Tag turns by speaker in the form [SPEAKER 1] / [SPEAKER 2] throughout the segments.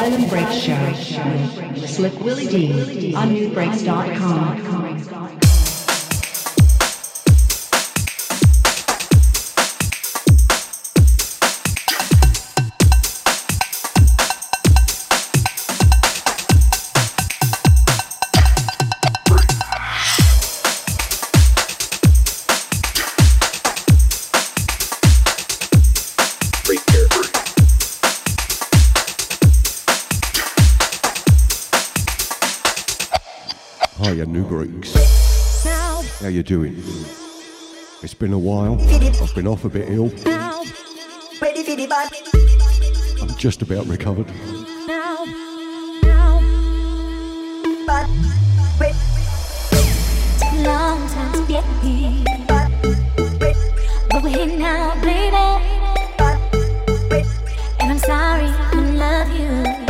[SPEAKER 1] Asylum Break Show. SlickWillyDee on
[SPEAKER 2] nubreaks.com. doing? It's been a while. I've been off a bit ill. I'm just about recovered.
[SPEAKER 3] But we're here now, baby. And I'm sorry, I love you,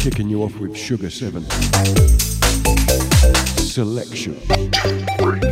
[SPEAKER 2] Kicking you off with Suga7. Selection.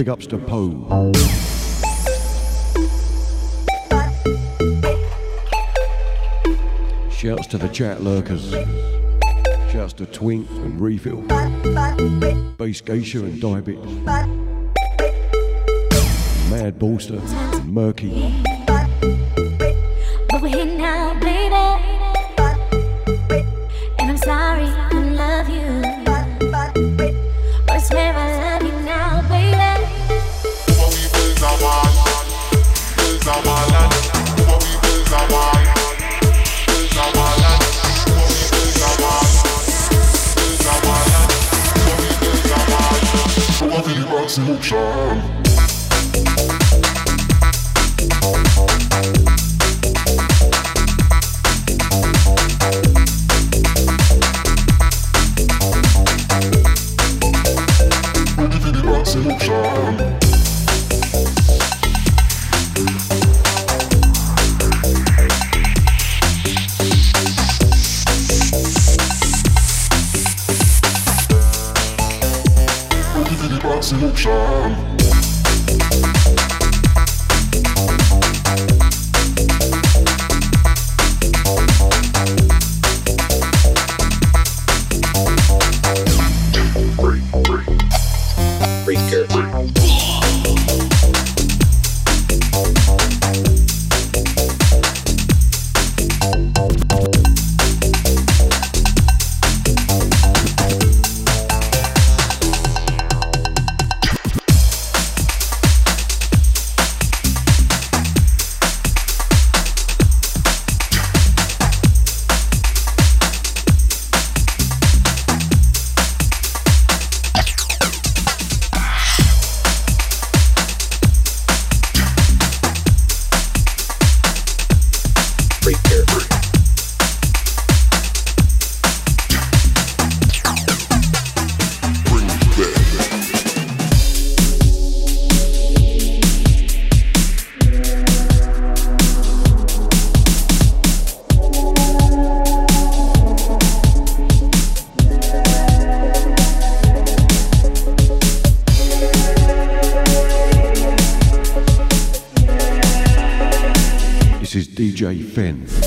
[SPEAKER 2] Big ups to Poe. Shouts to the chat lurkers. Shouts to Twink and Refill. Bass Geisha and Diebit. Mad Bolster and Murky. DJ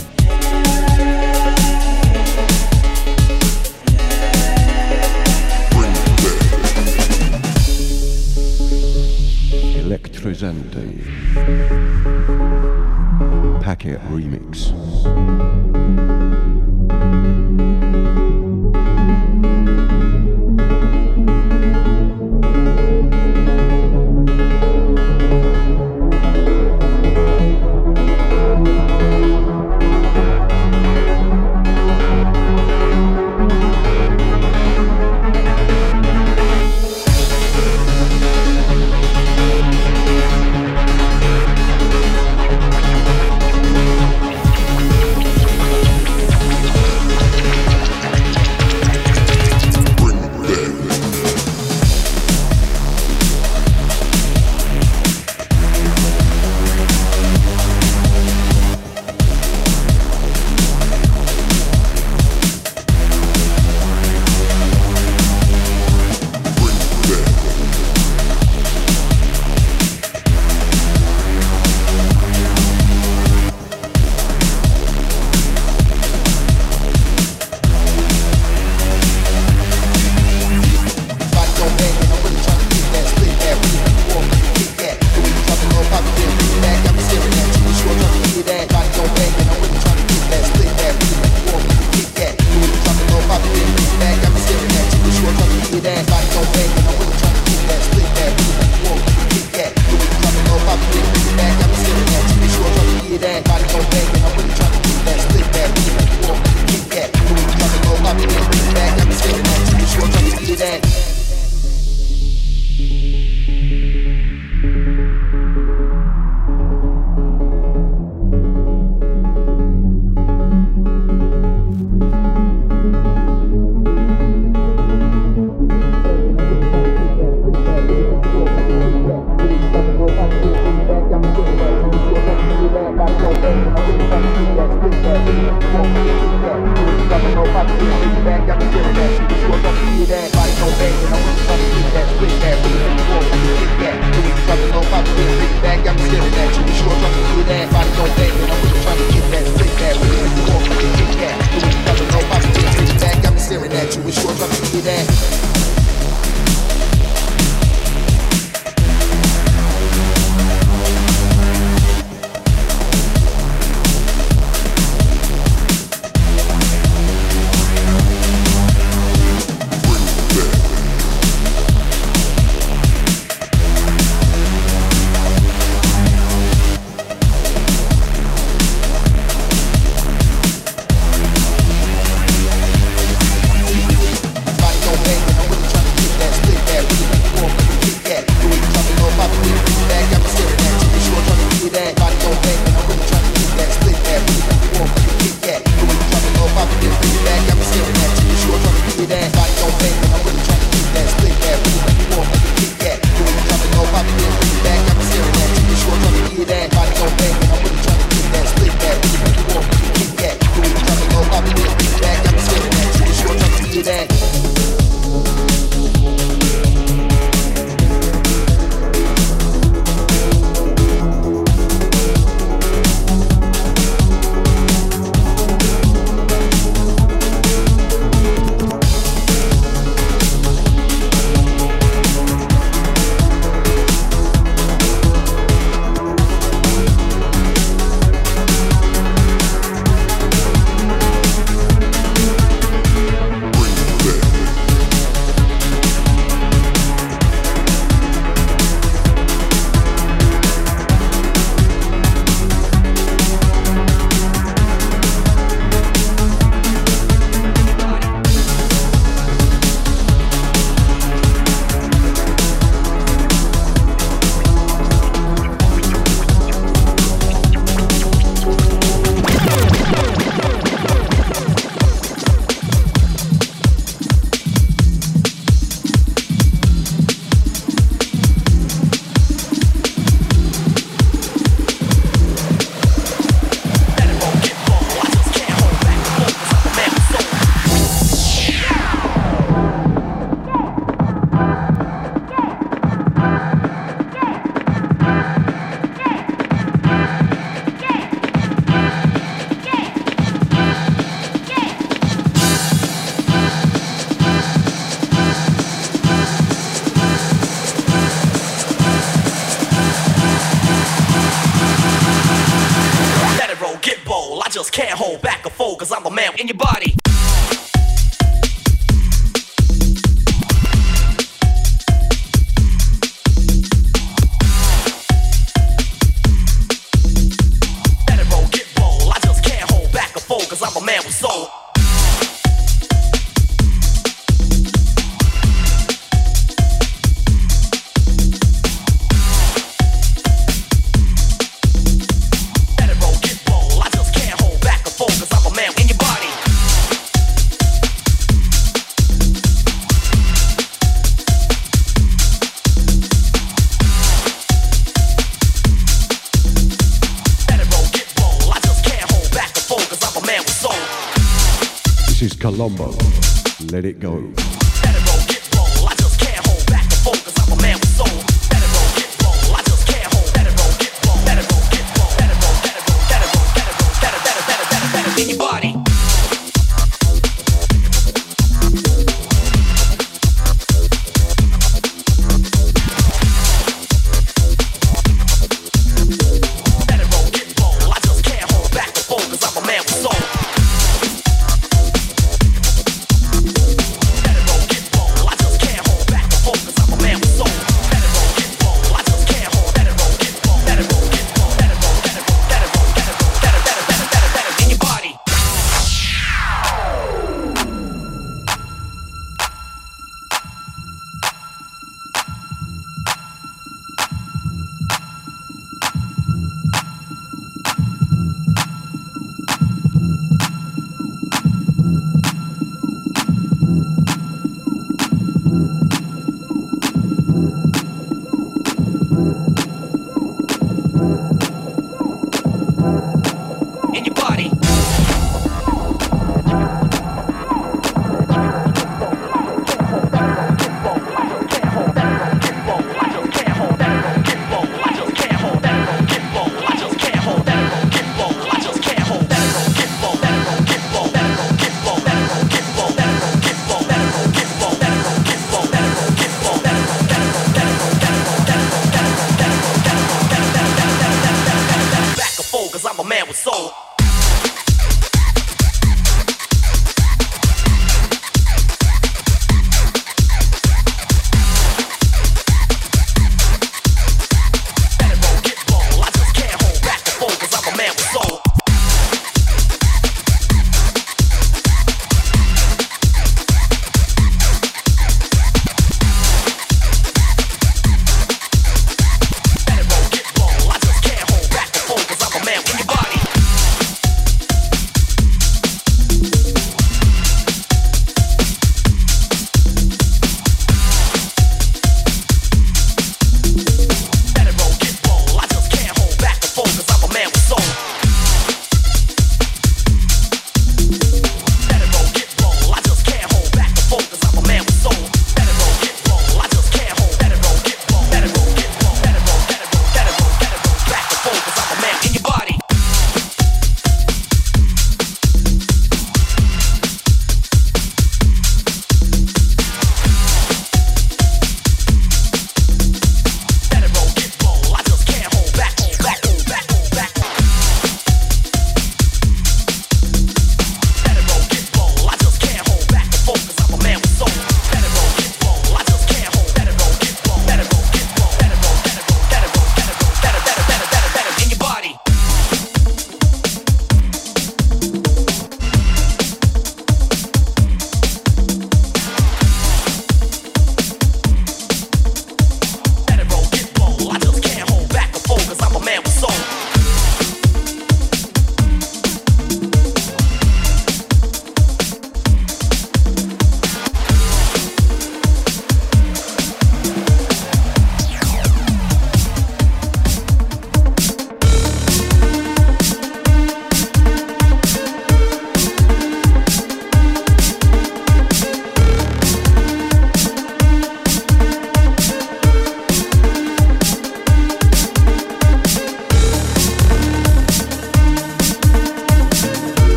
[SPEAKER 4] it, let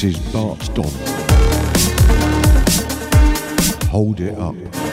[SPEAKER 2] This is Bart Don. Hold it up.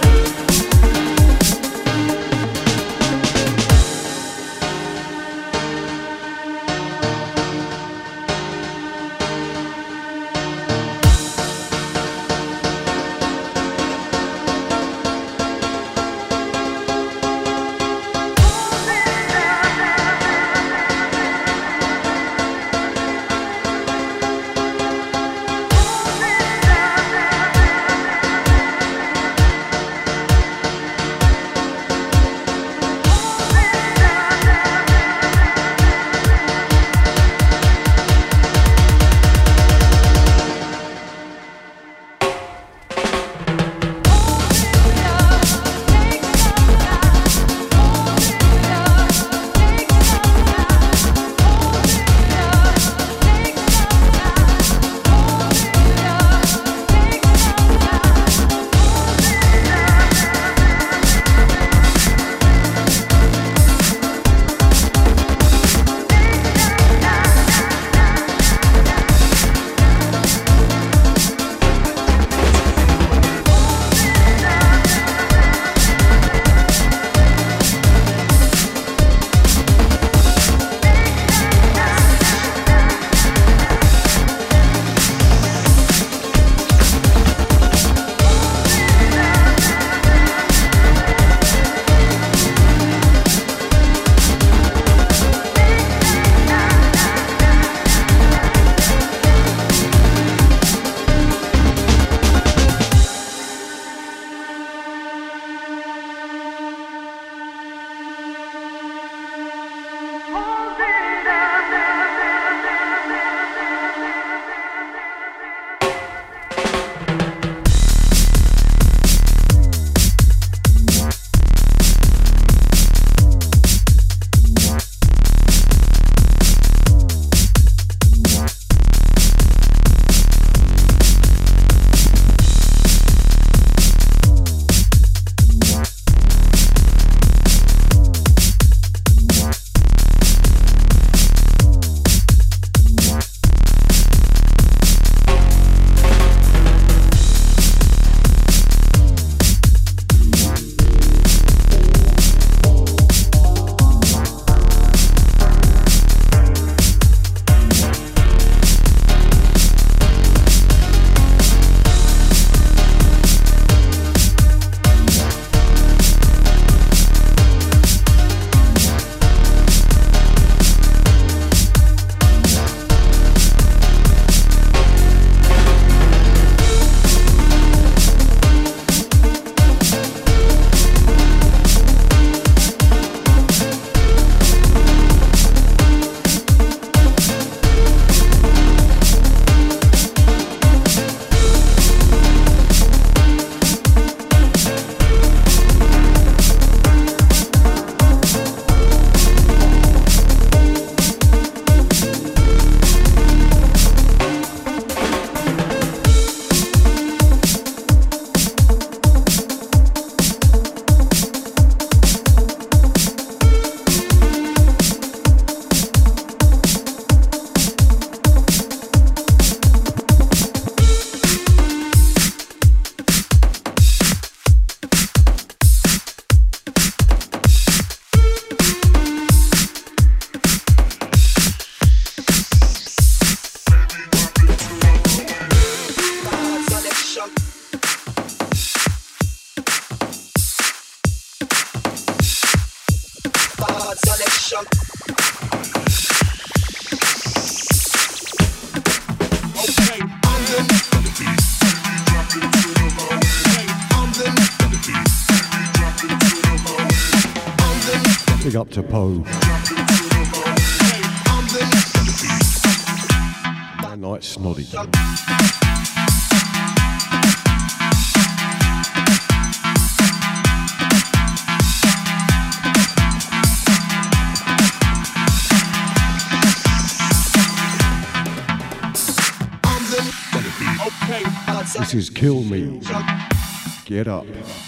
[SPEAKER 2] Get up. Get up.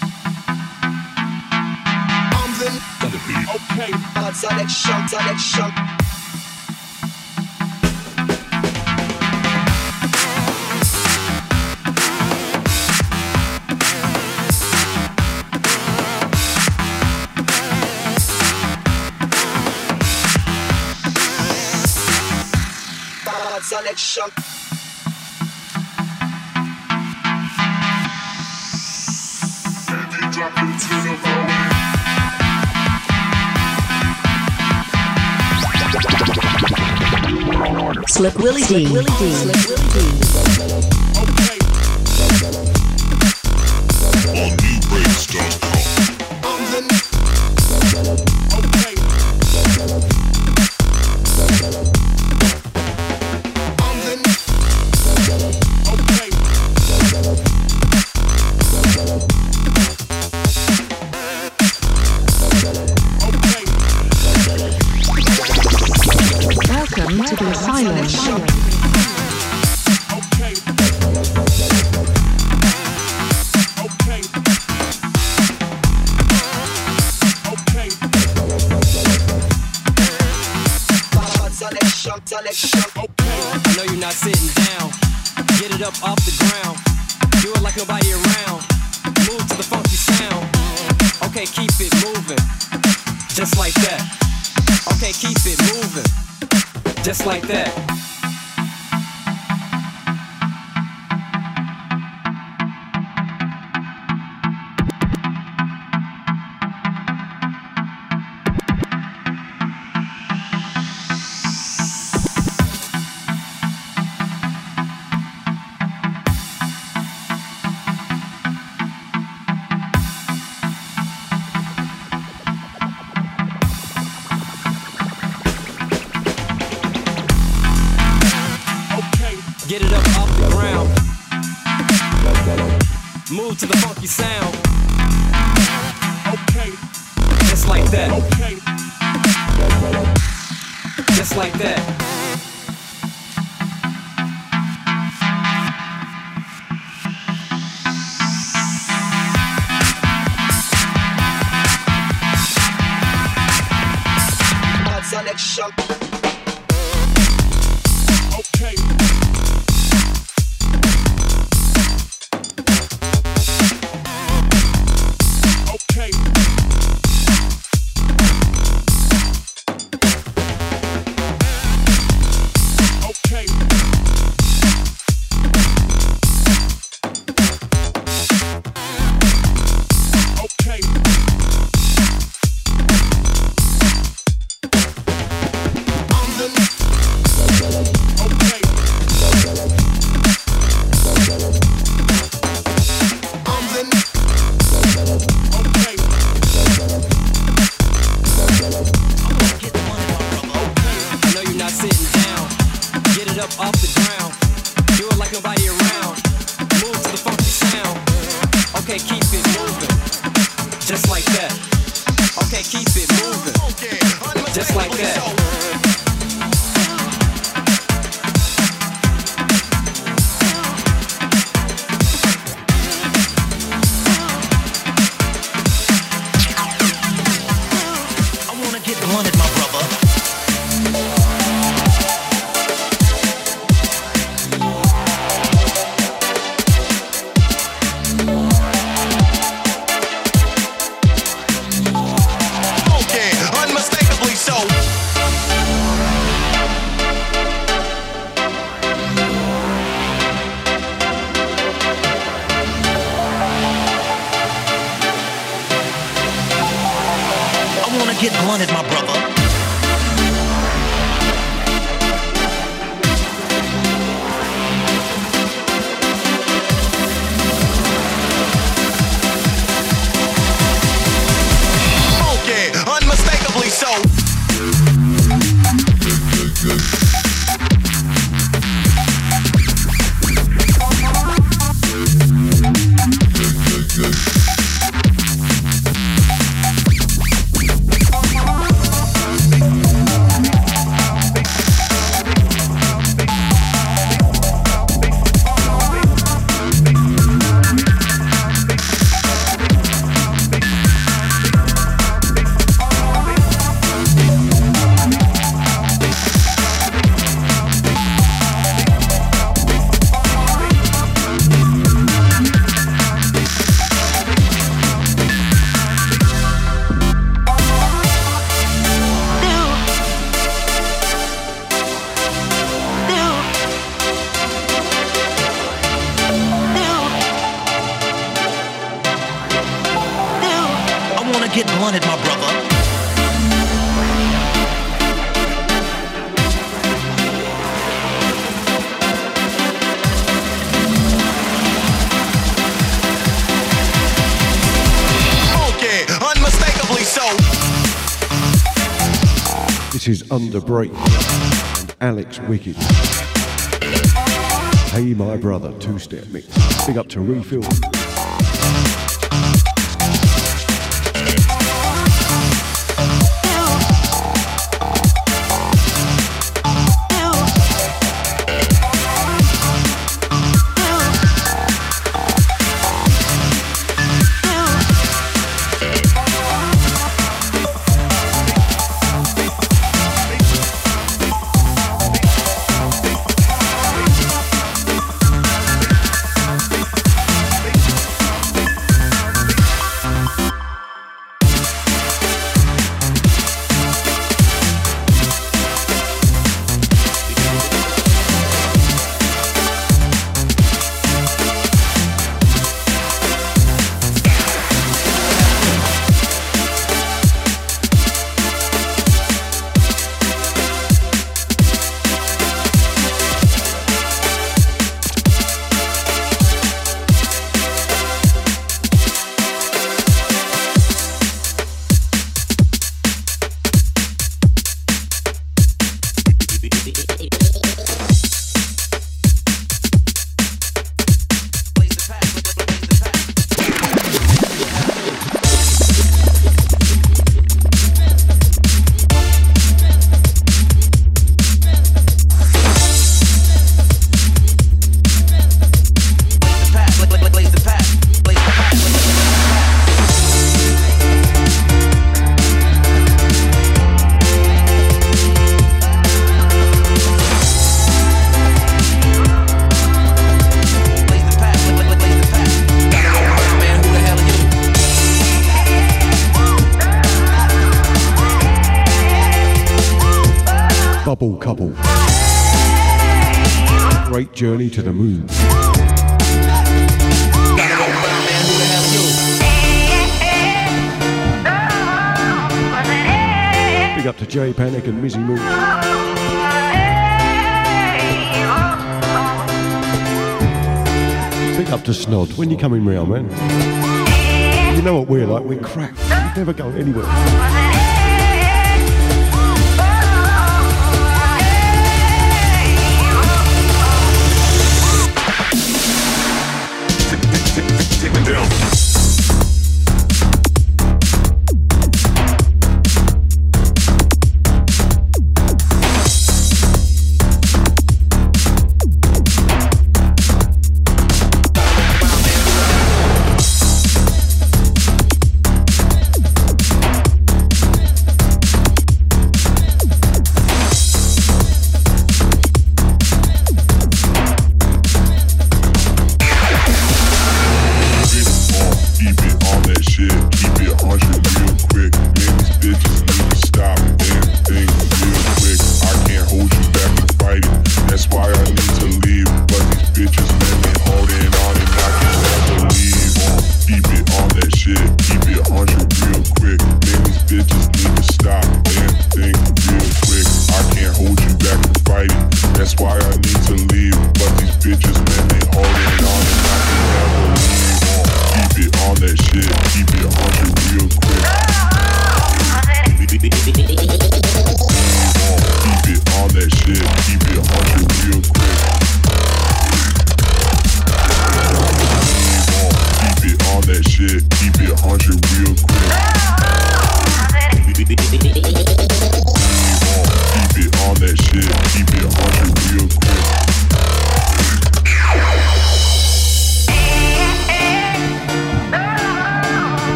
[SPEAKER 5] SlickWillyDee.
[SPEAKER 1] Slick Willie D.
[SPEAKER 6] SlickWillyDee. connection. Under Break and Alex Wicked. Hey, my brother, two step mix. Big up to Refill. when you're coming round, man. You know what we're like, we're cracked. We never go anywhere.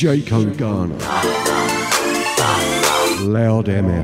[SPEAKER 7] Jaco Garner. Loud MF.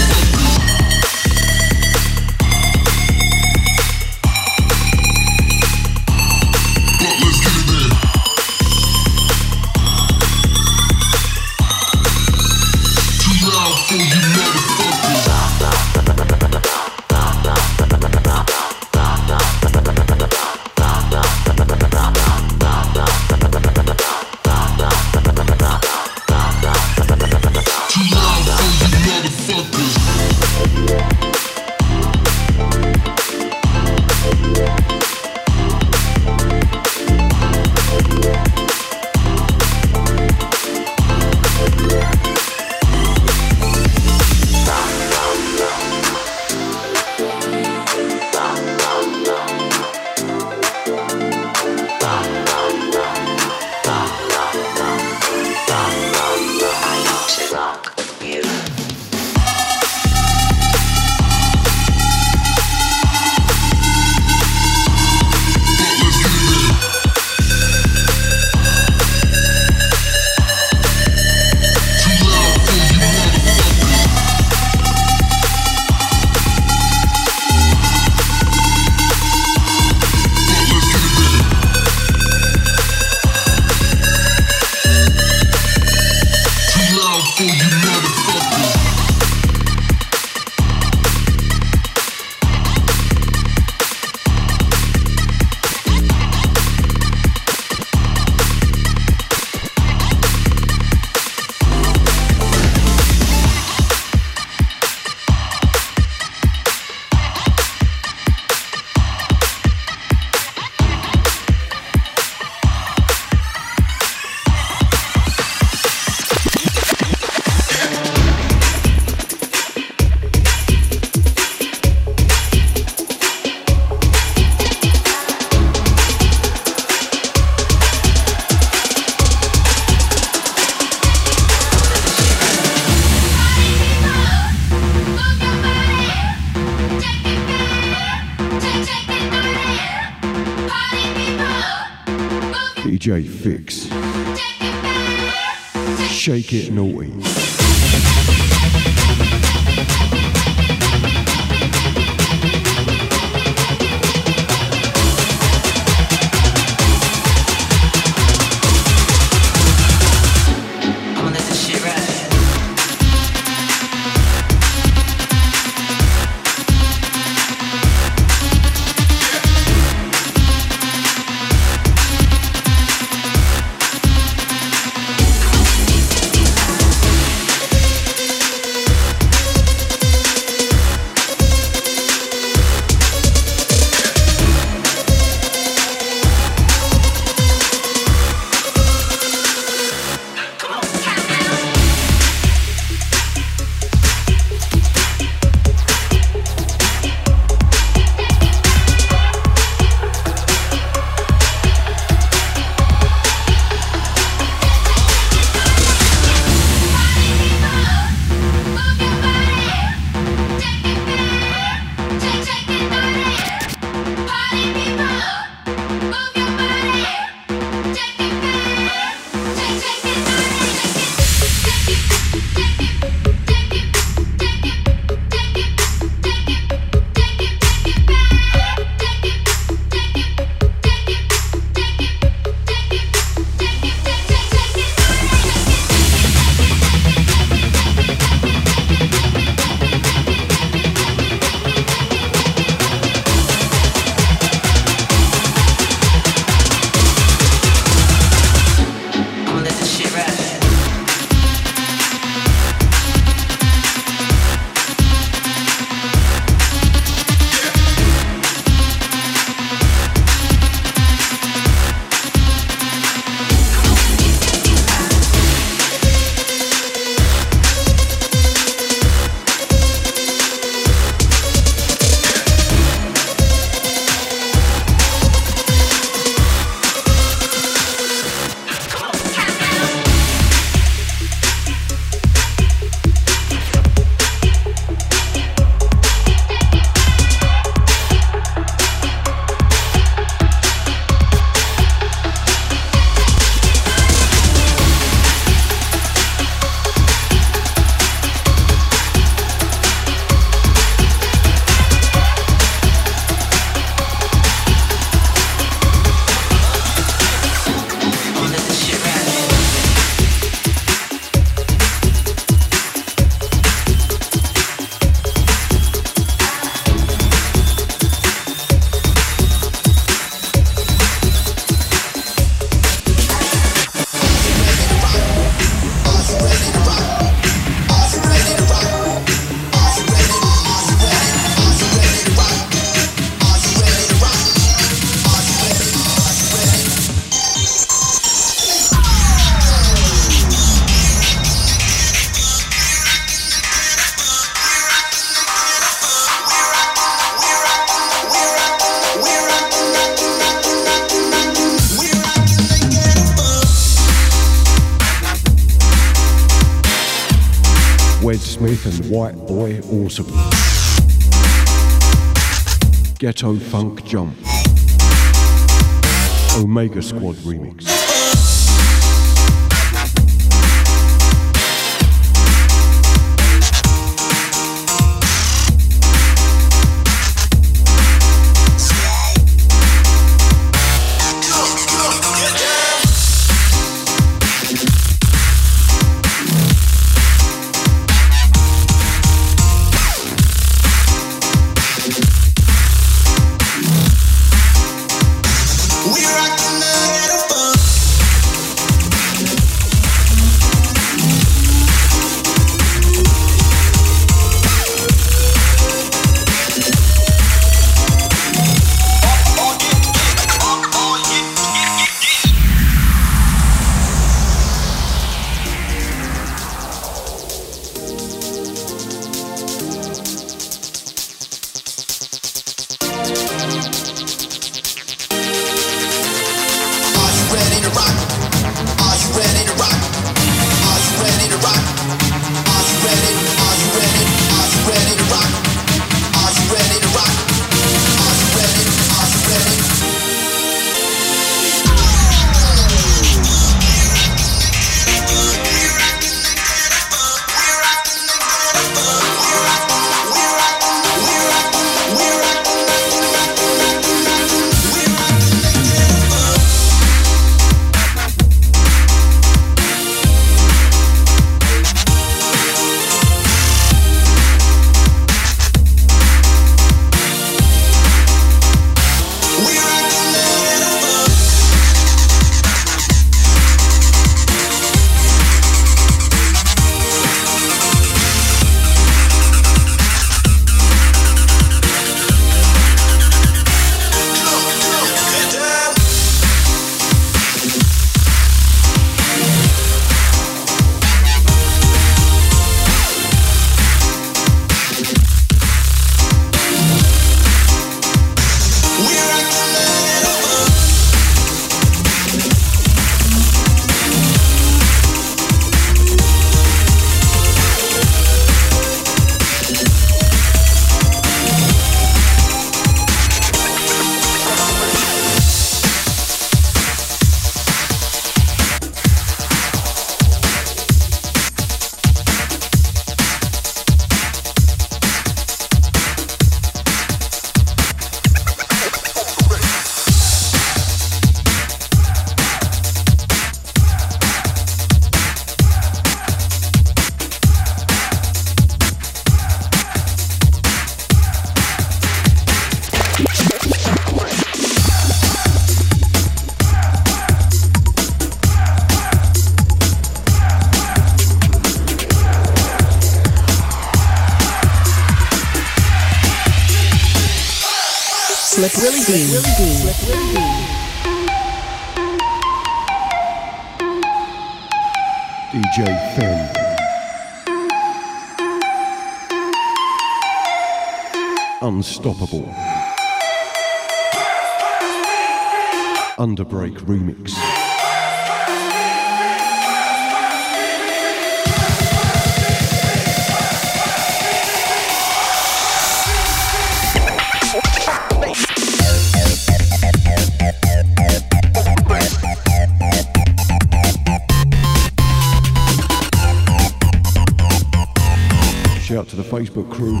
[SPEAKER 2] crew.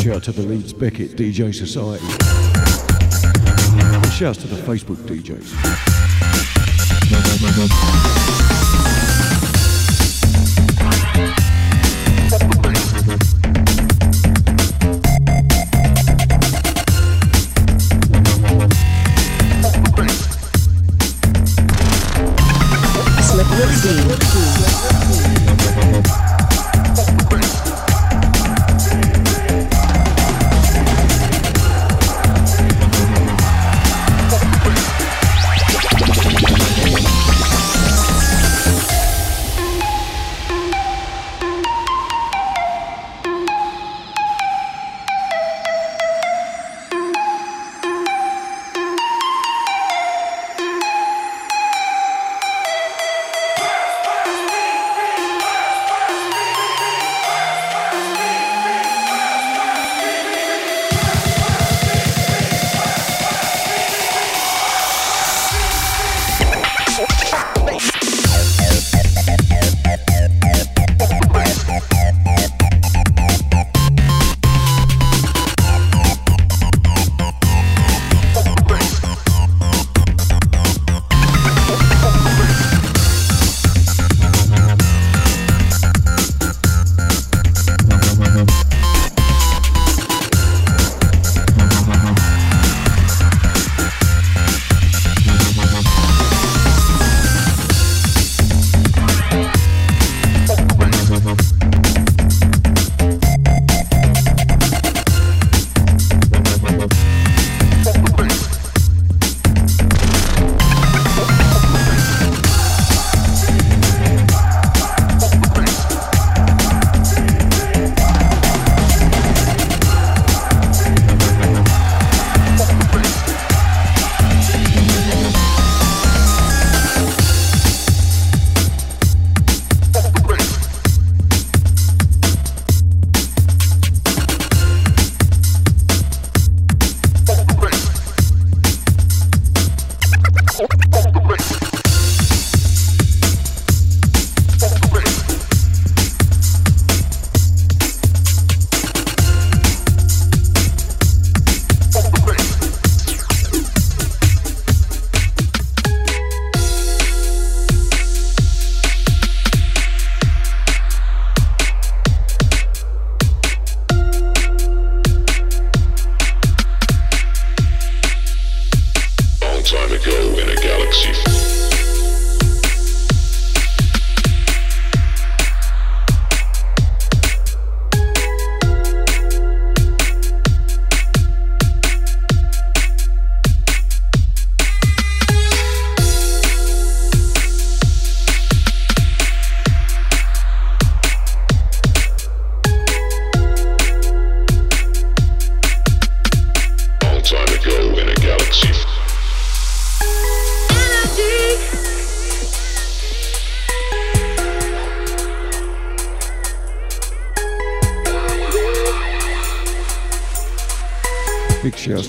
[SPEAKER 2] Shout to the Leeds Beckett DJ Society. Shouts to the Facebook DJs.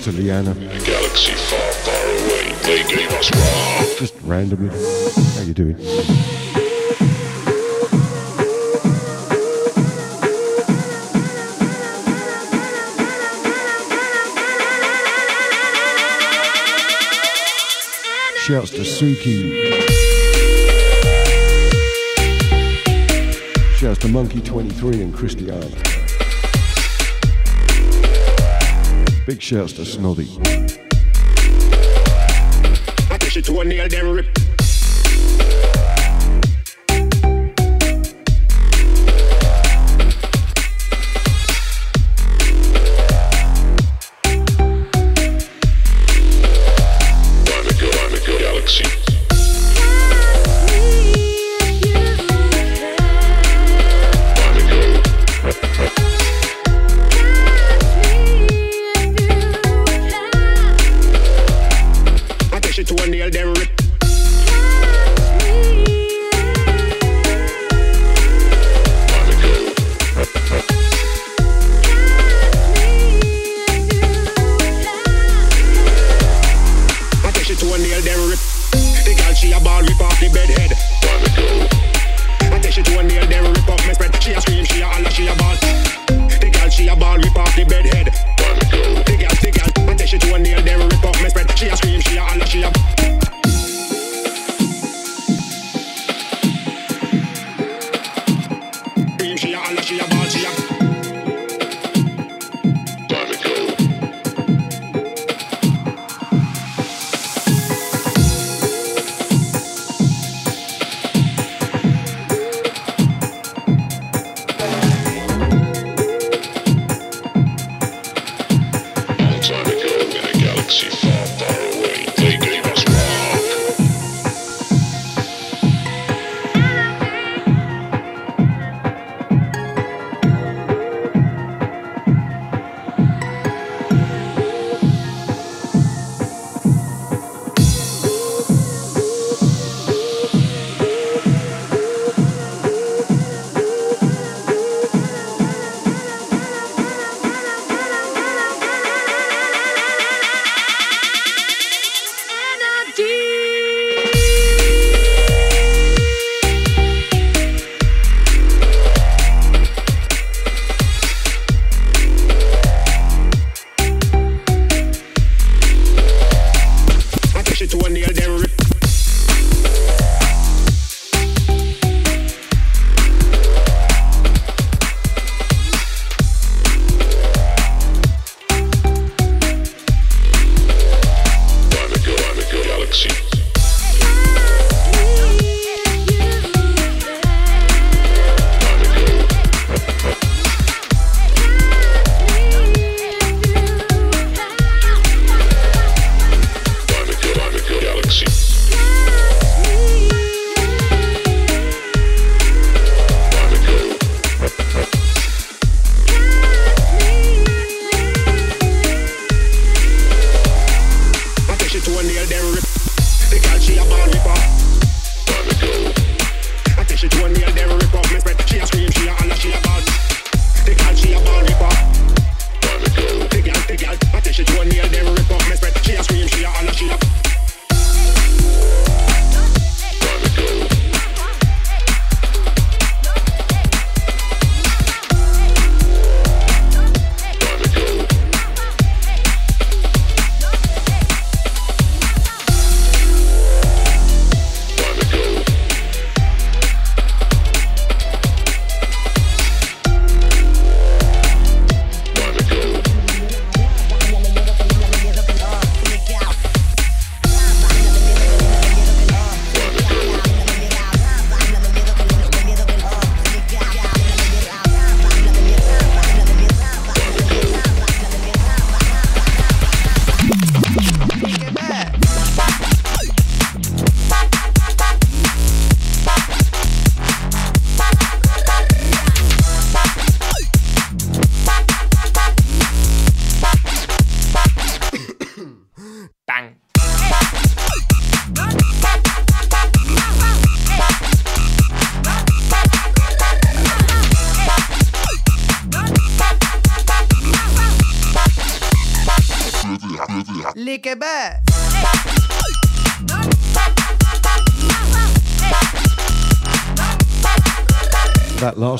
[SPEAKER 2] اليانا Shouts to Snoddy.
[SPEAKER 8] I rip.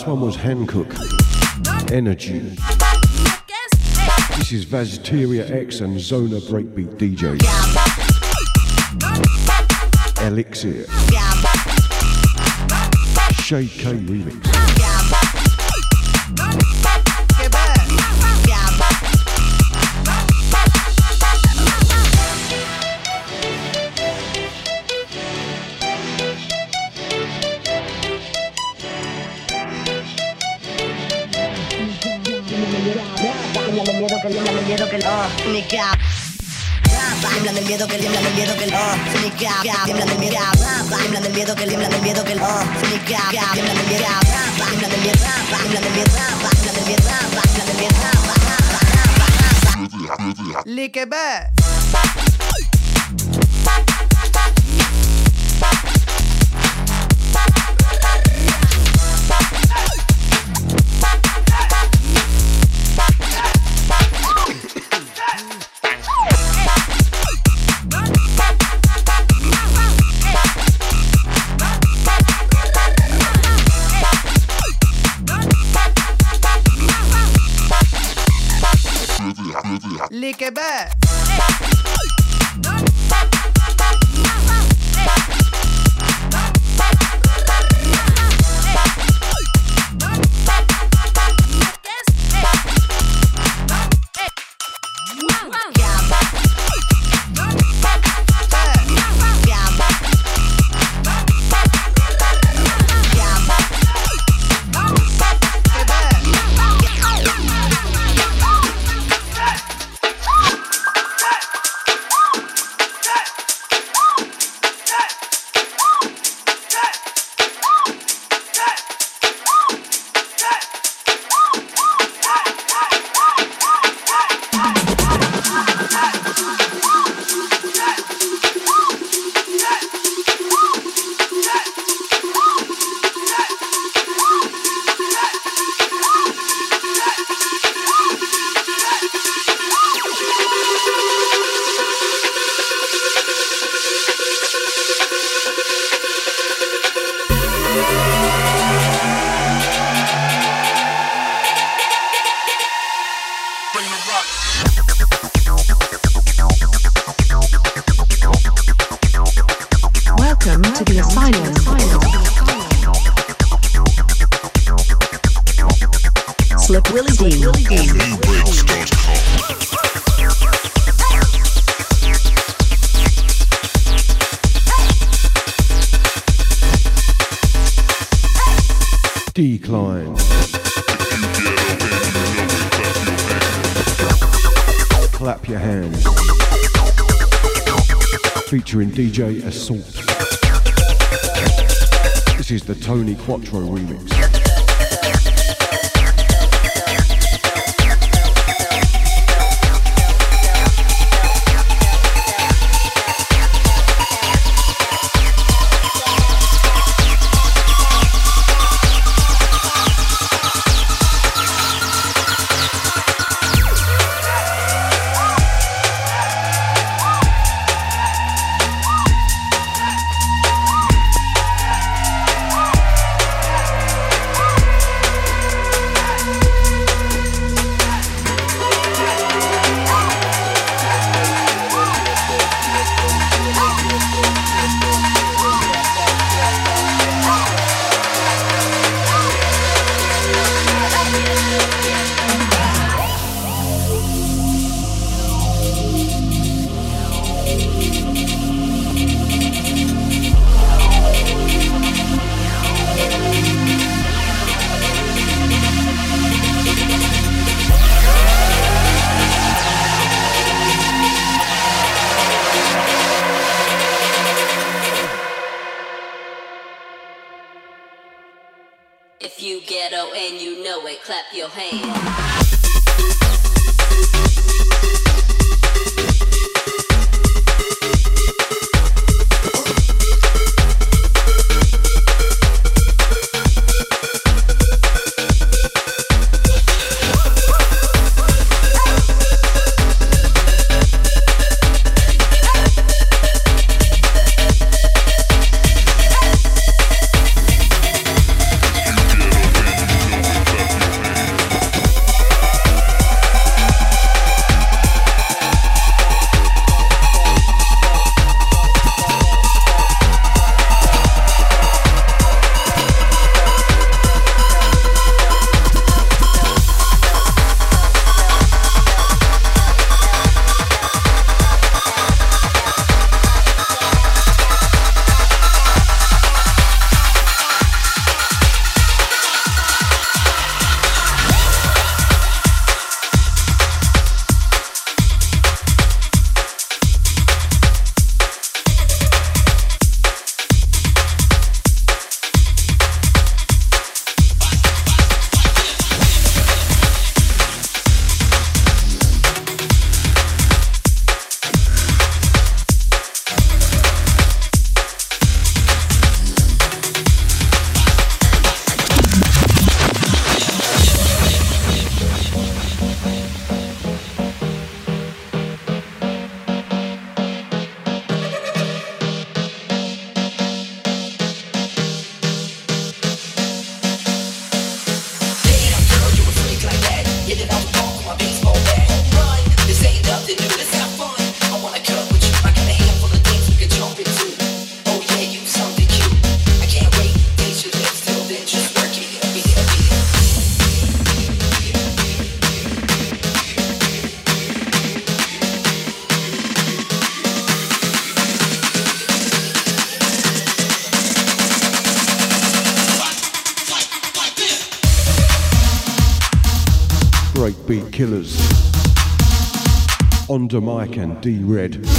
[SPEAKER 2] One was Hankook. Energy. This is Vazteria X and Zona Breakbeat DJ. Elixir. Shade K remix.
[SPEAKER 9] Tiembla del miedo que tiembla del miedo que ah, Sneak up ah, Tiembla del miedo ah, Tiembla del miedo que tiembla del miedo que Sneak up Tiembla del miedo Tiembla del miedo Tiembla del miedo Tiembla del miedo Tiembla del miedo
[SPEAKER 10] Lick it back. Lick
[SPEAKER 2] DJ
[SPEAKER 4] ghetto and you know it, clap your hands.
[SPEAKER 2] D-reDD.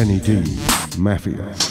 [SPEAKER 2] Danny Dee, Mafia.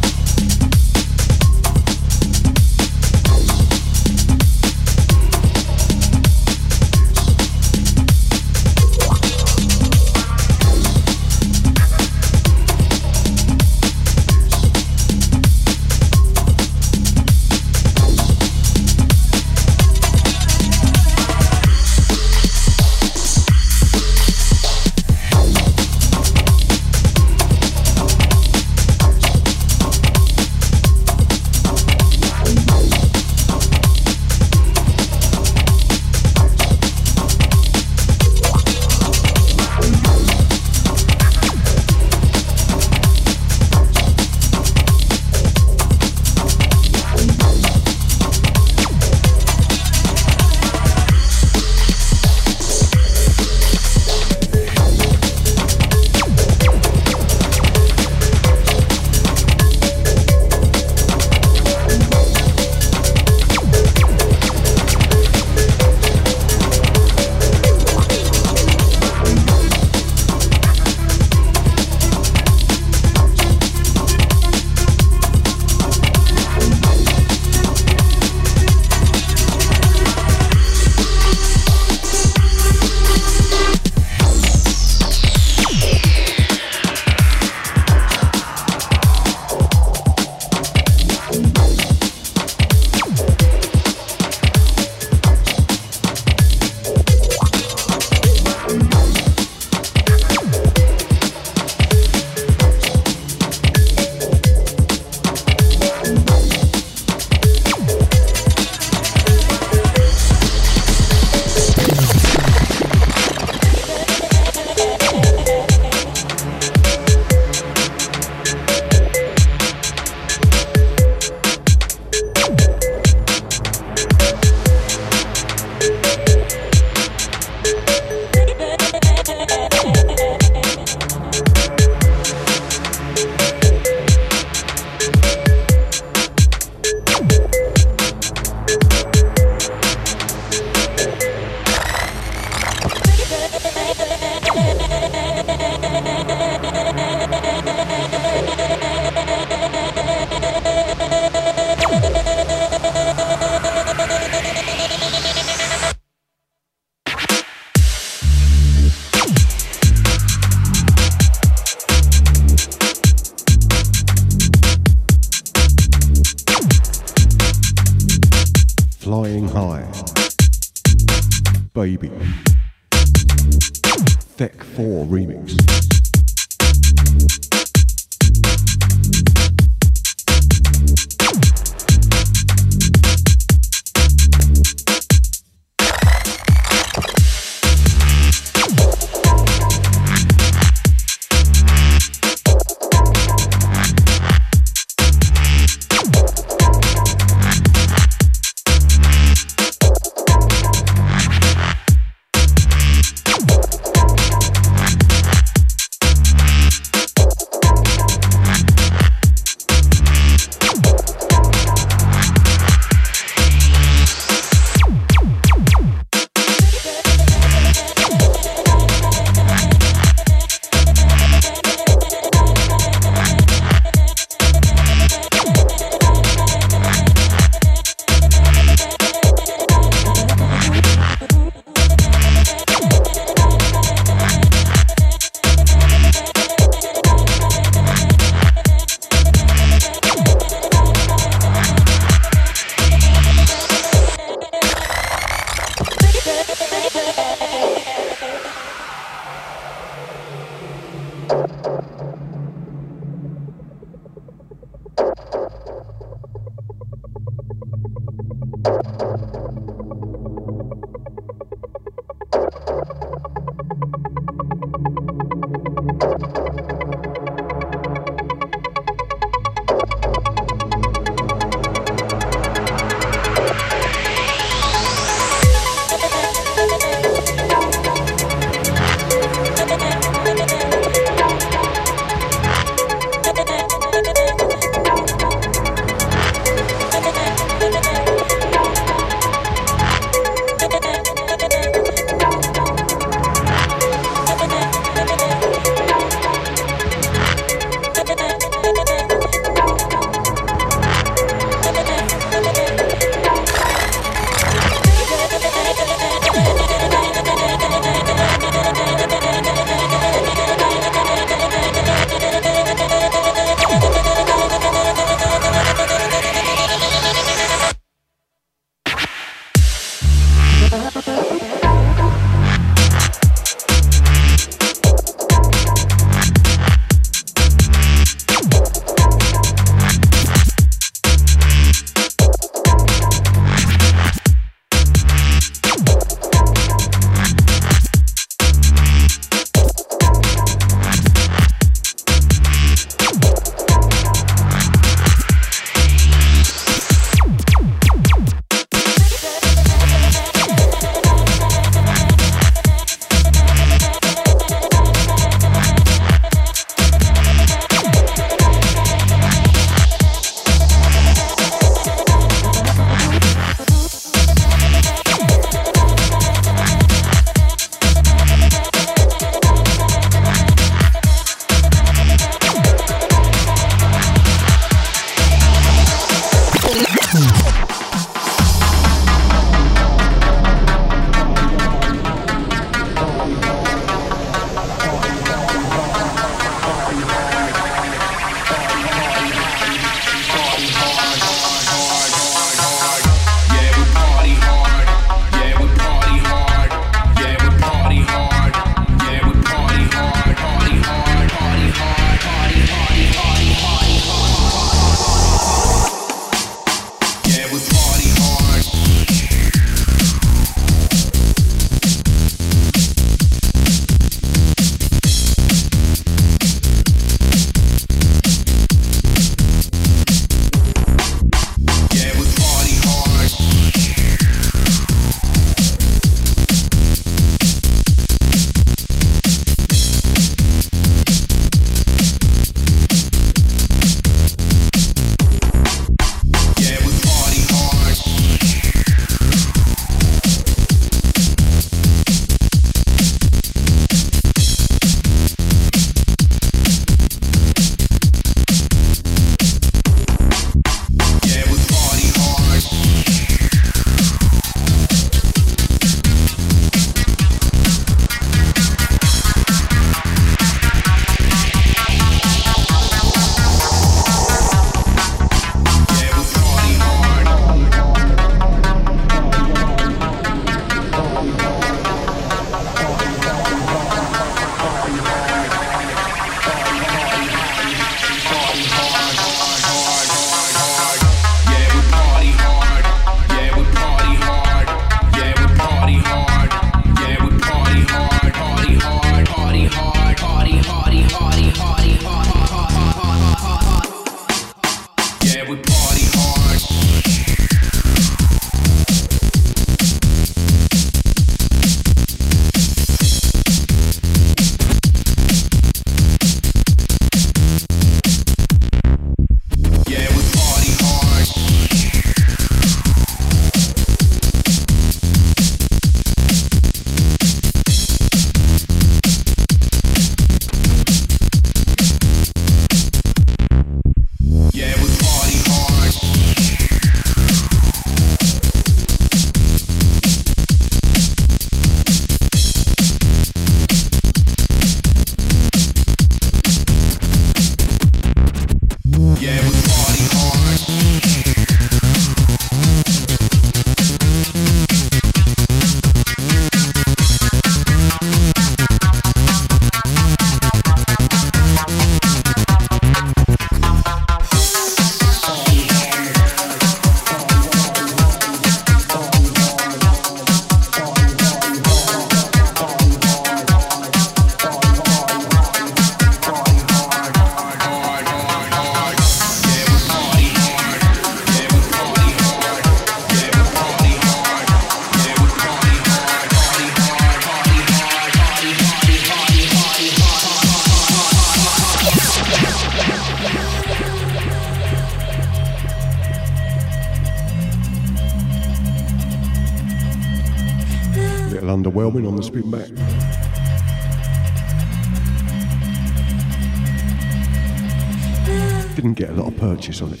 [SPEAKER 11] on
[SPEAKER 2] it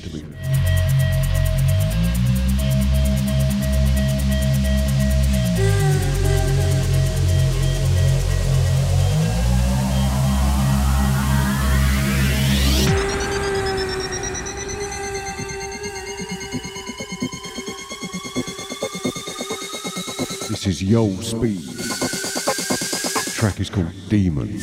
[SPEAKER 2] This is Yo Speed. The track is called Demon.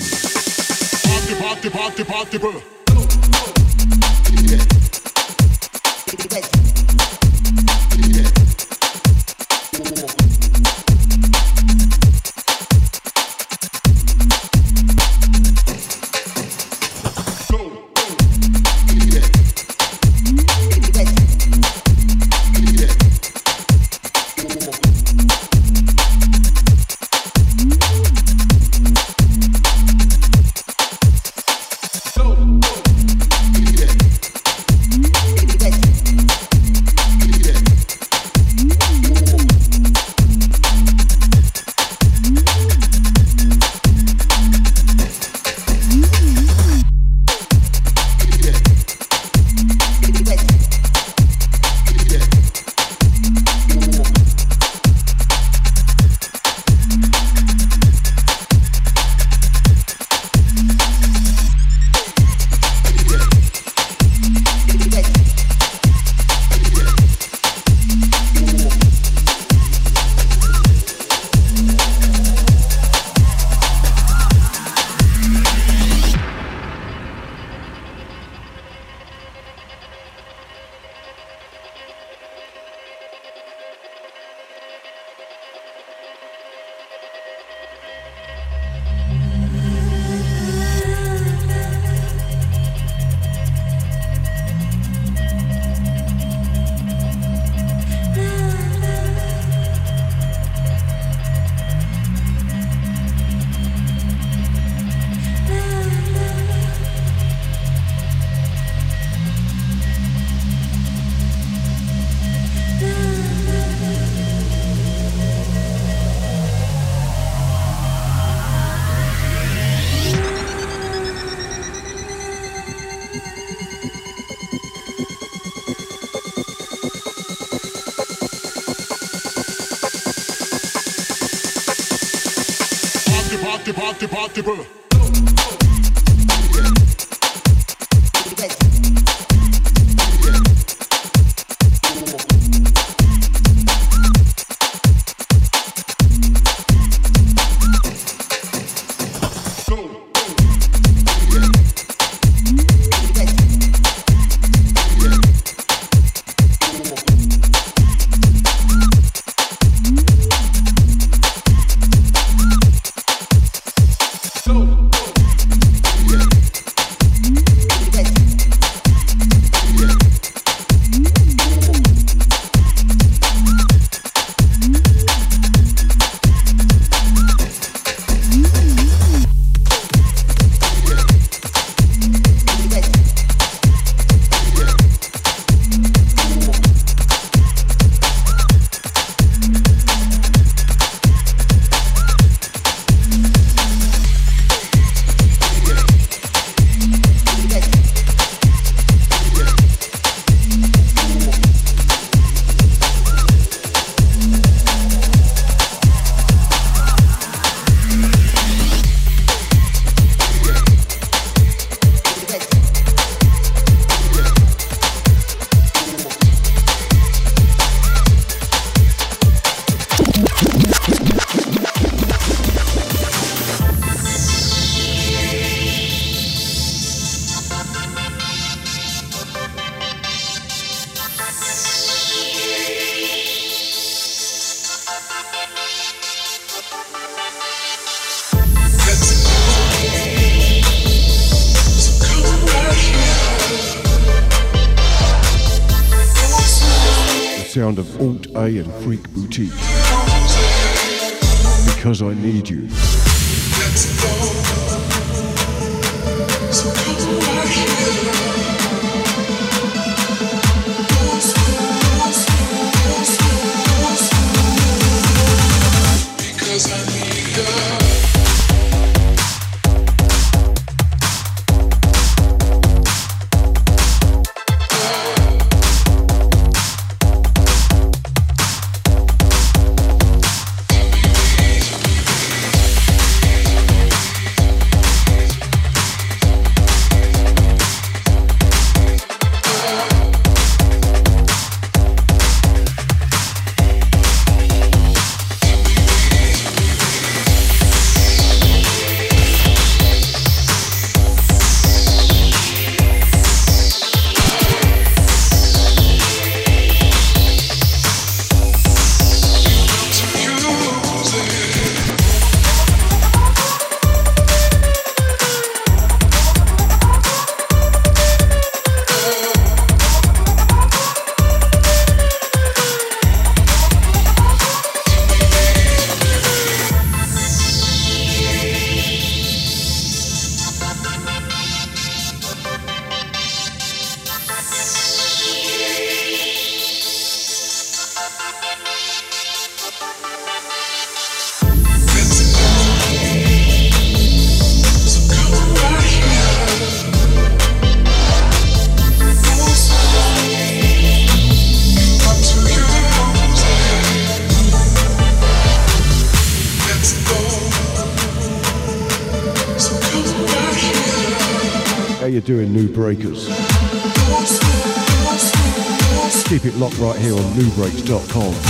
[SPEAKER 2] lock right here on nubreaks.com.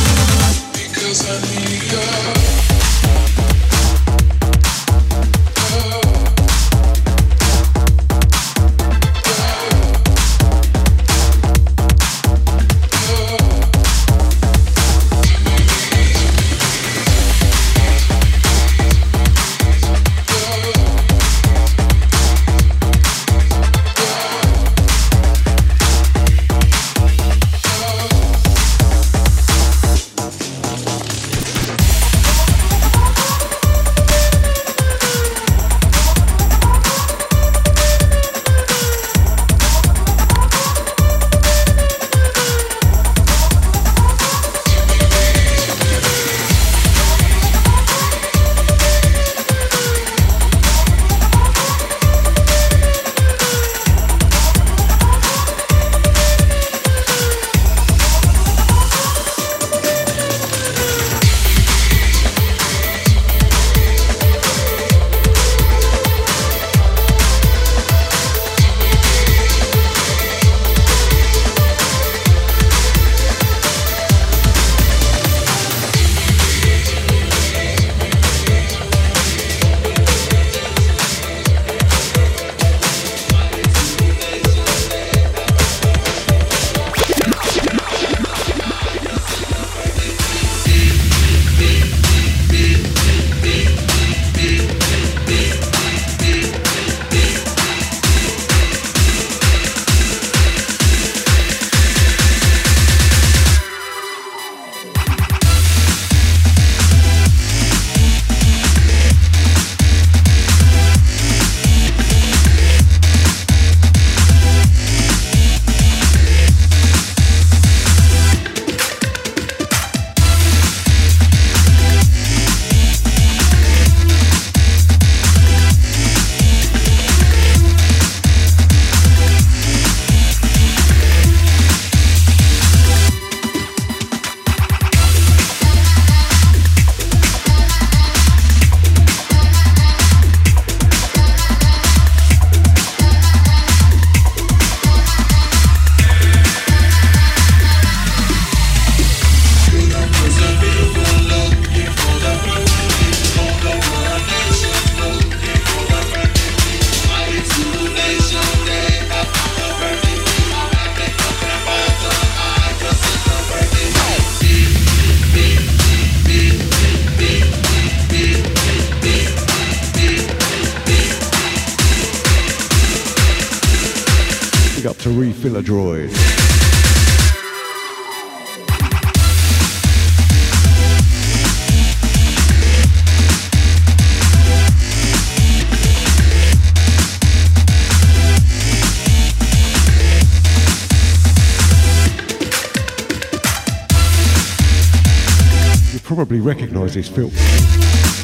[SPEAKER 2] recognise this film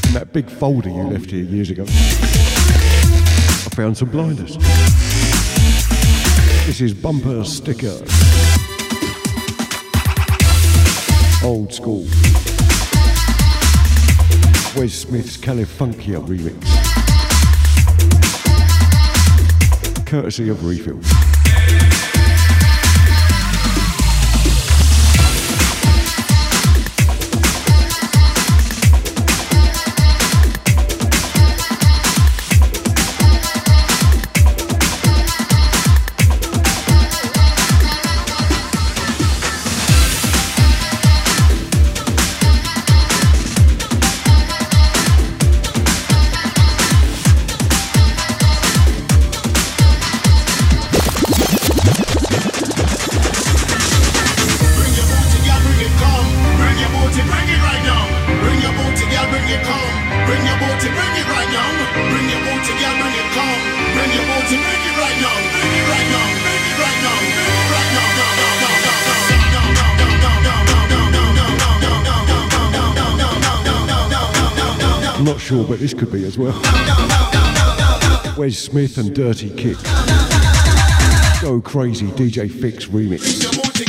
[SPEAKER 2] in that big folder you left here years ago. I found some blinders. This is BumpR StickR. Old Skool. Wes Smith's Califunkya remix. Courtesy of Refill. Not this could be as well. Wes Smith and Dirty Kick. Go Crazy DJ Fixx remix.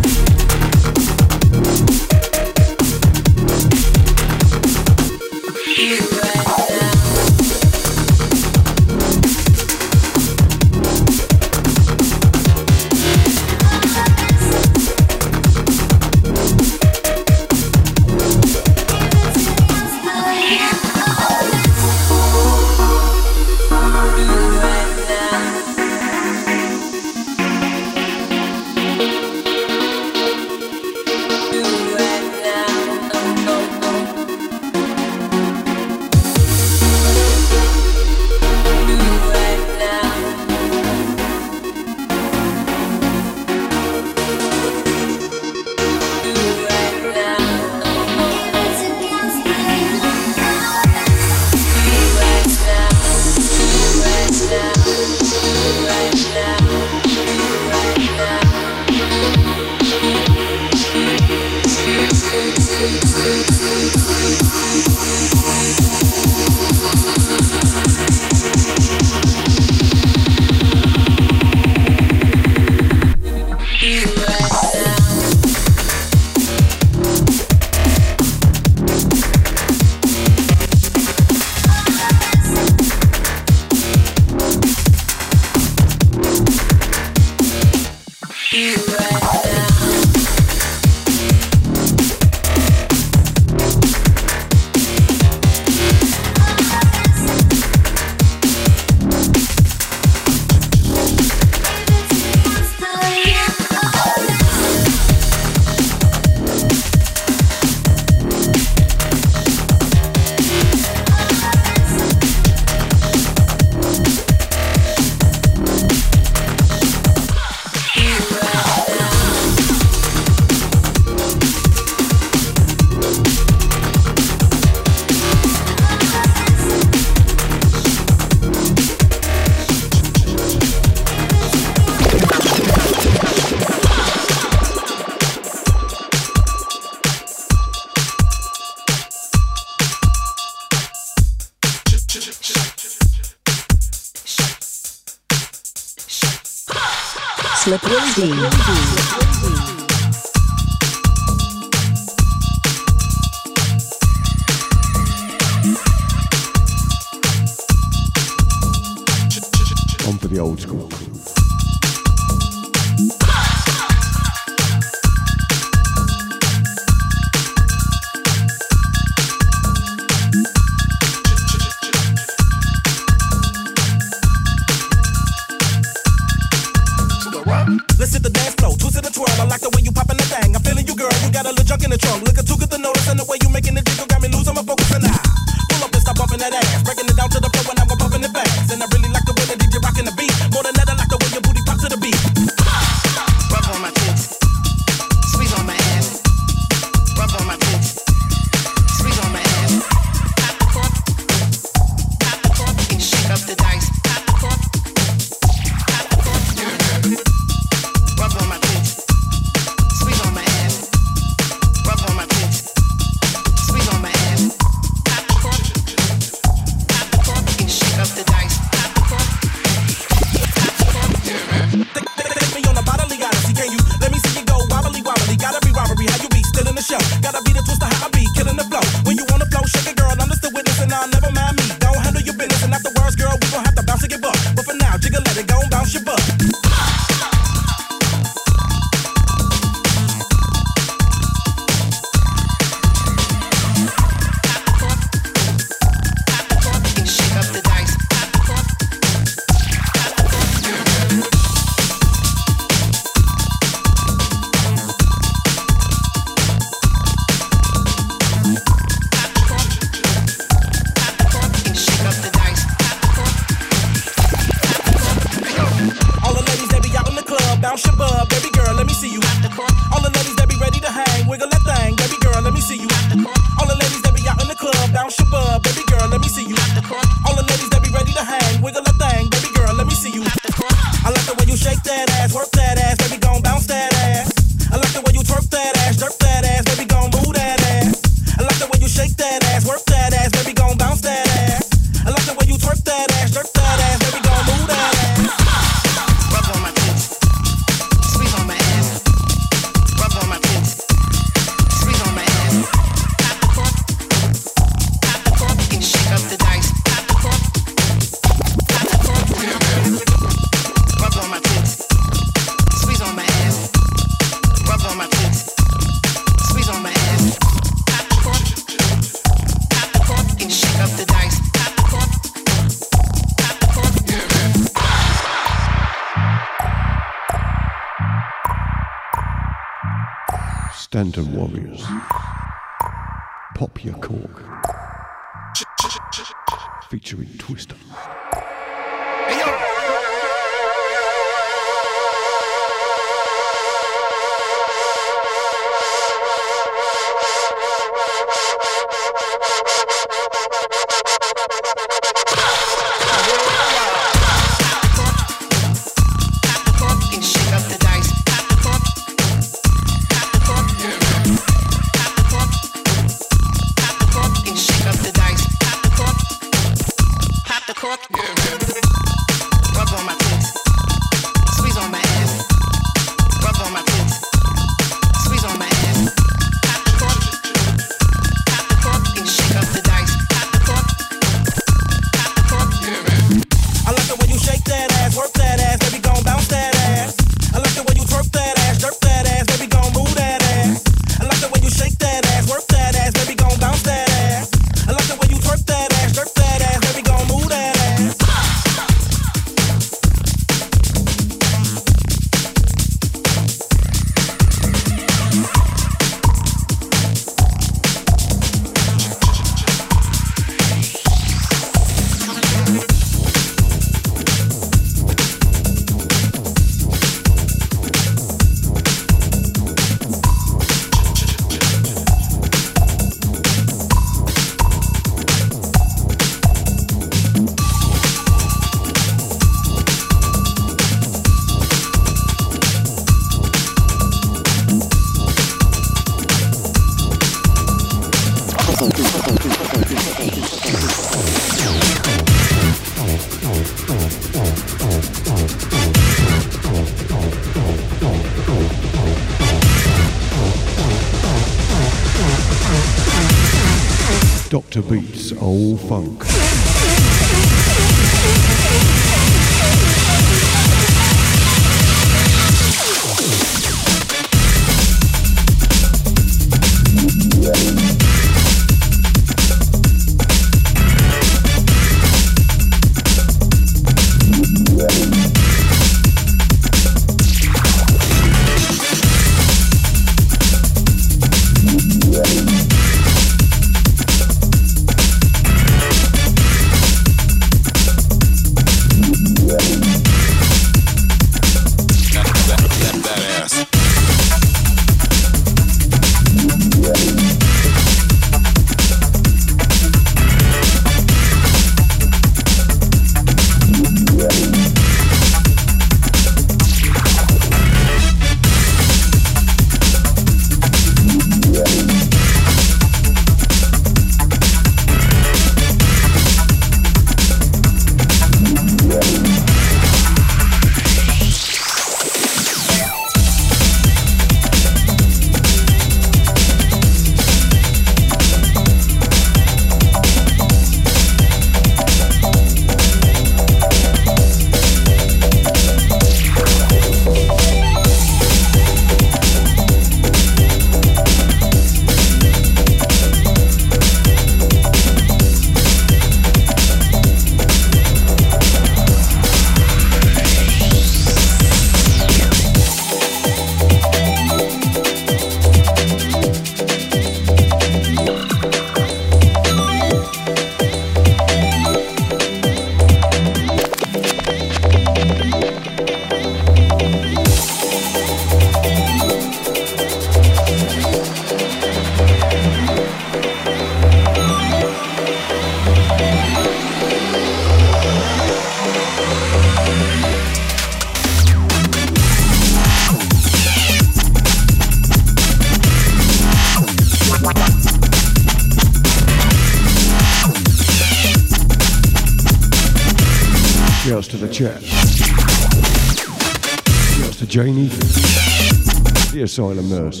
[SPEAKER 2] Asylum nurse.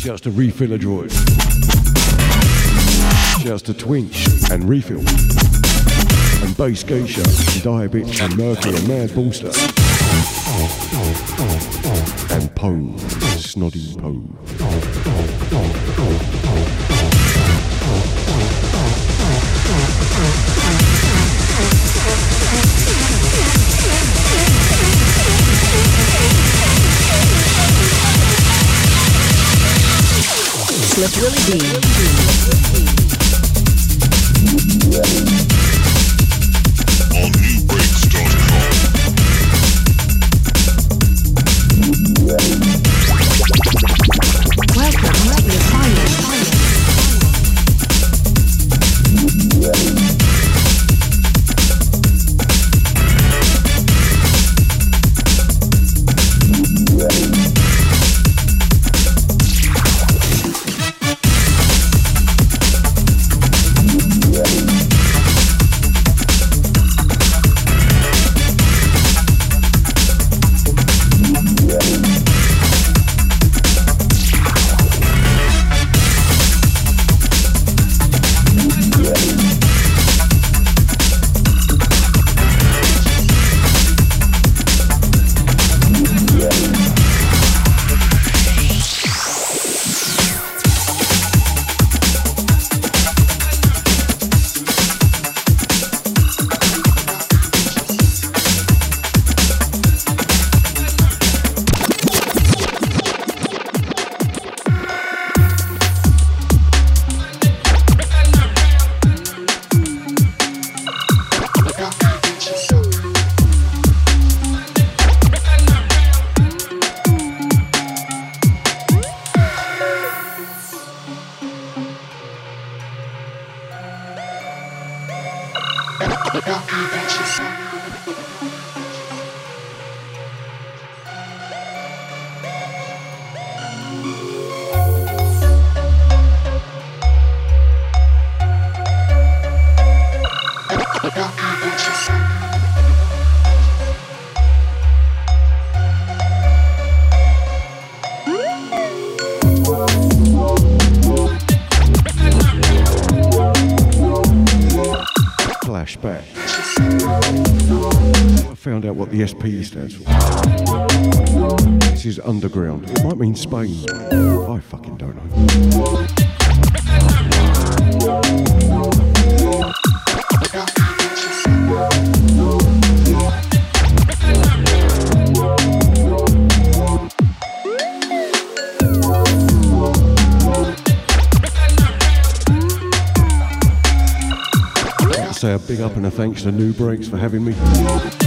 [SPEAKER 2] Shouts to refiller droid. Shouts to Twink and Refill. And base Geisha, and Diabit and Murphy and Mad Ballster. And Poe, Snoddy Poe.
[SPEAKER 5] Willie D.
[SPEAKER 2] SP stands for. This is underground. It might mean Spain. I fucking don't know. Say a big up and a thanks to NuBreaks for having me.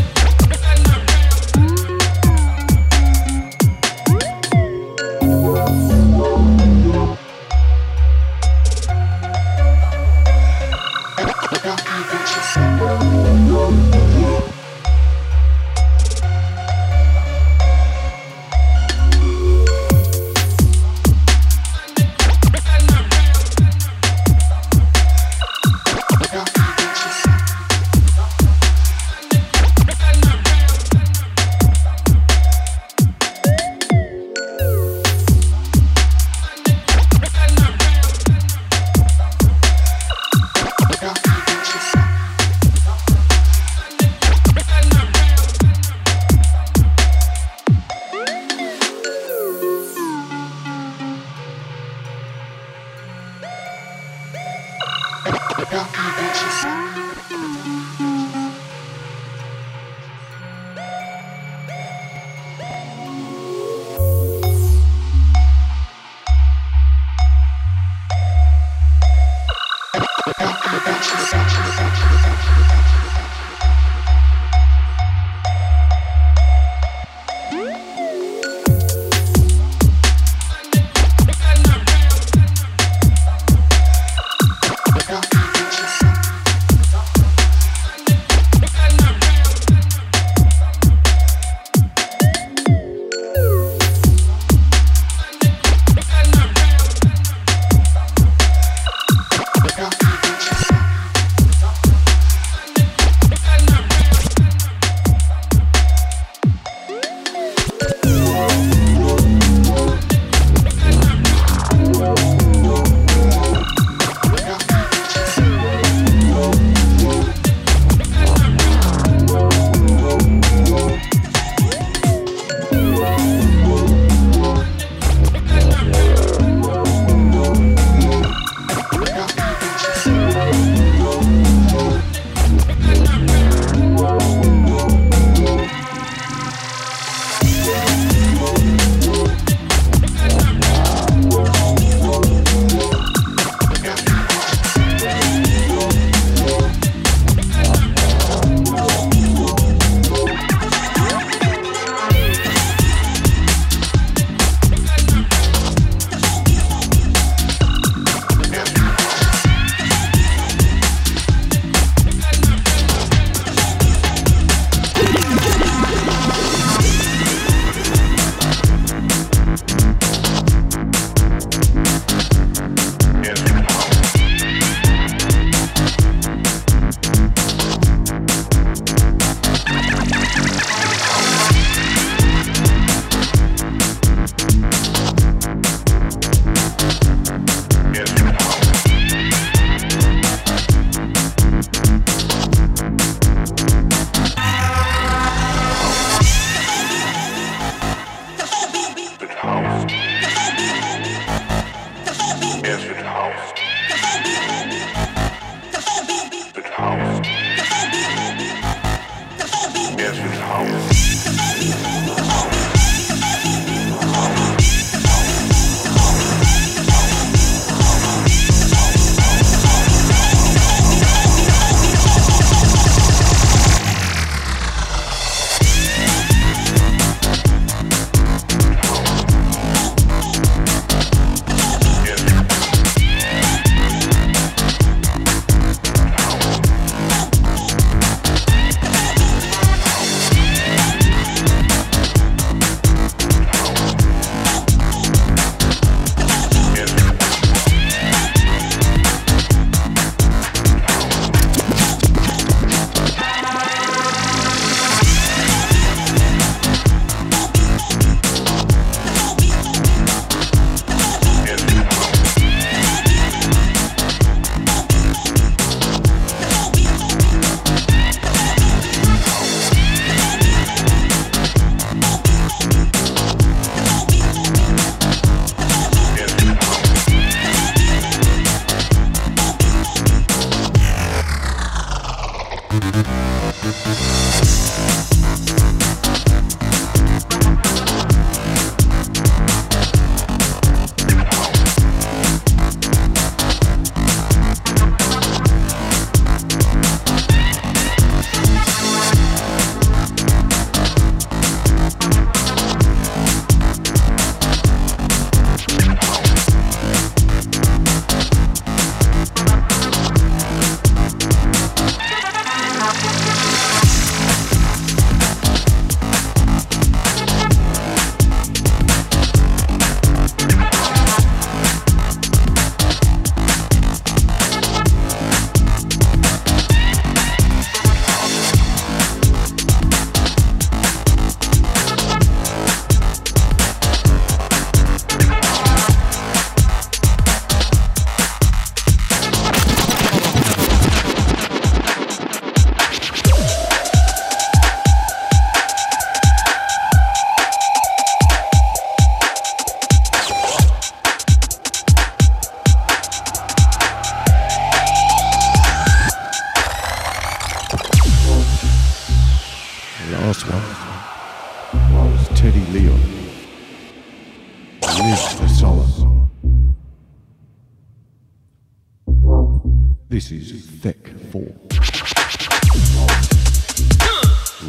[SPEAKER 2] This is Thick 4.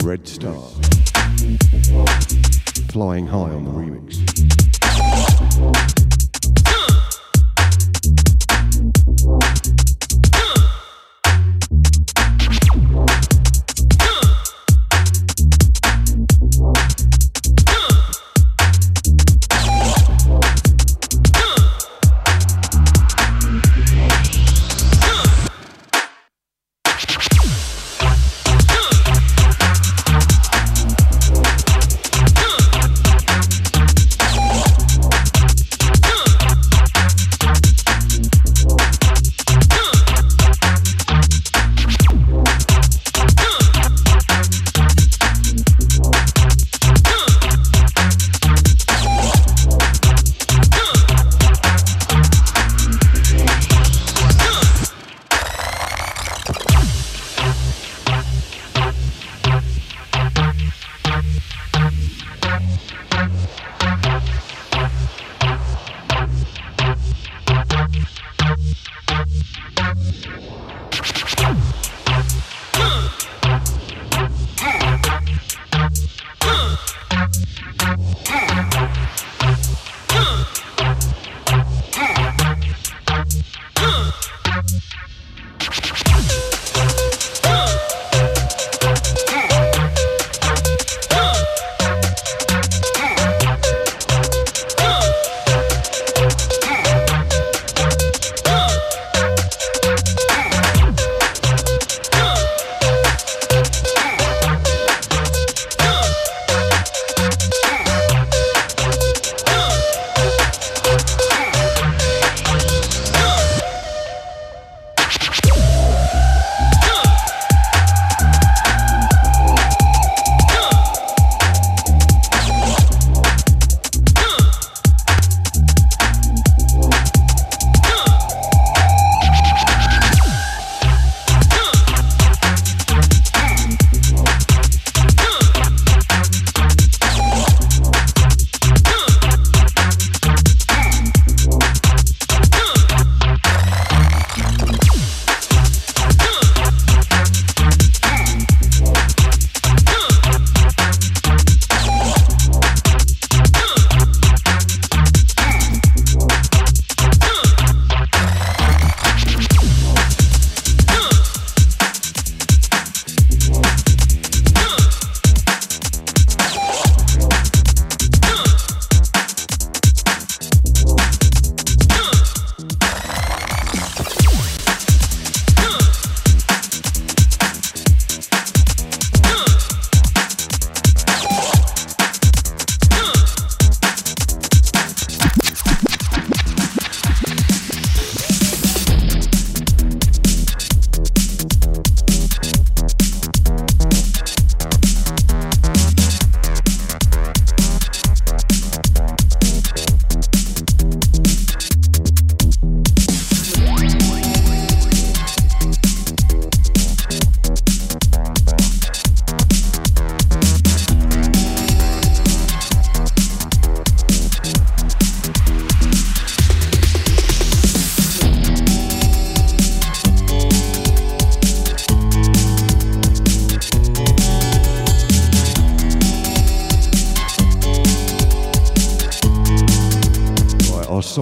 [SPEAKER 2] Red Star. Flying high on the remix.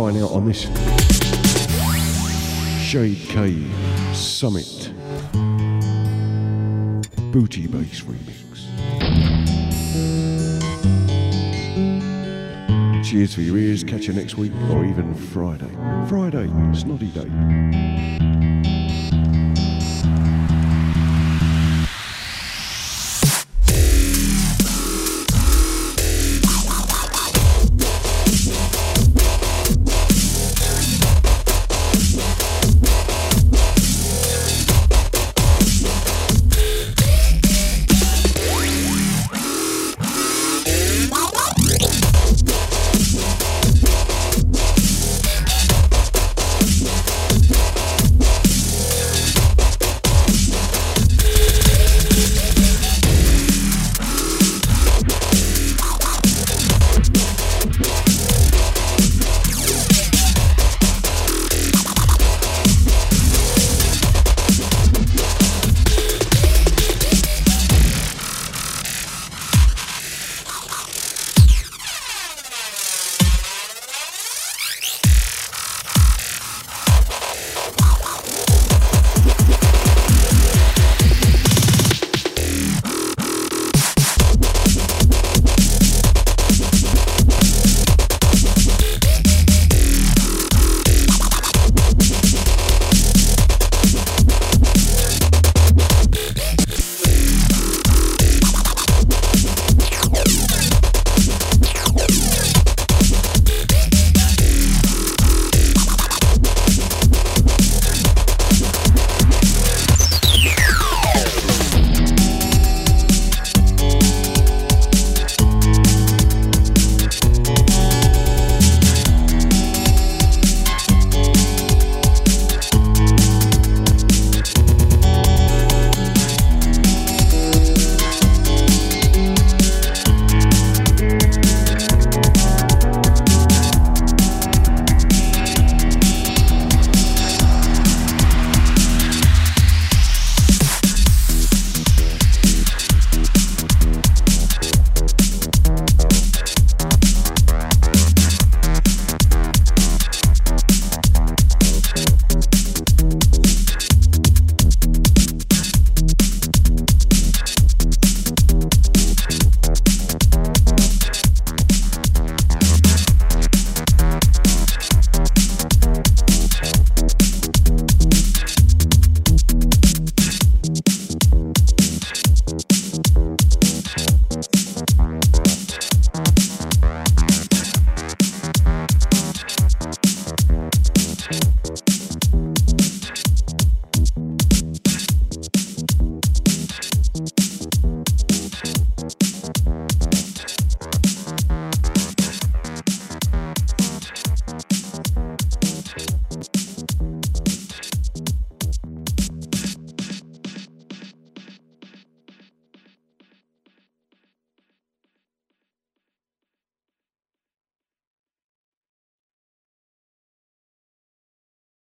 [SPEAKER 2] Sign out on this Shade K Summit Booty Bass remix. Cheers for your ears. Catch you next week or even Friday. Friday, snotty day.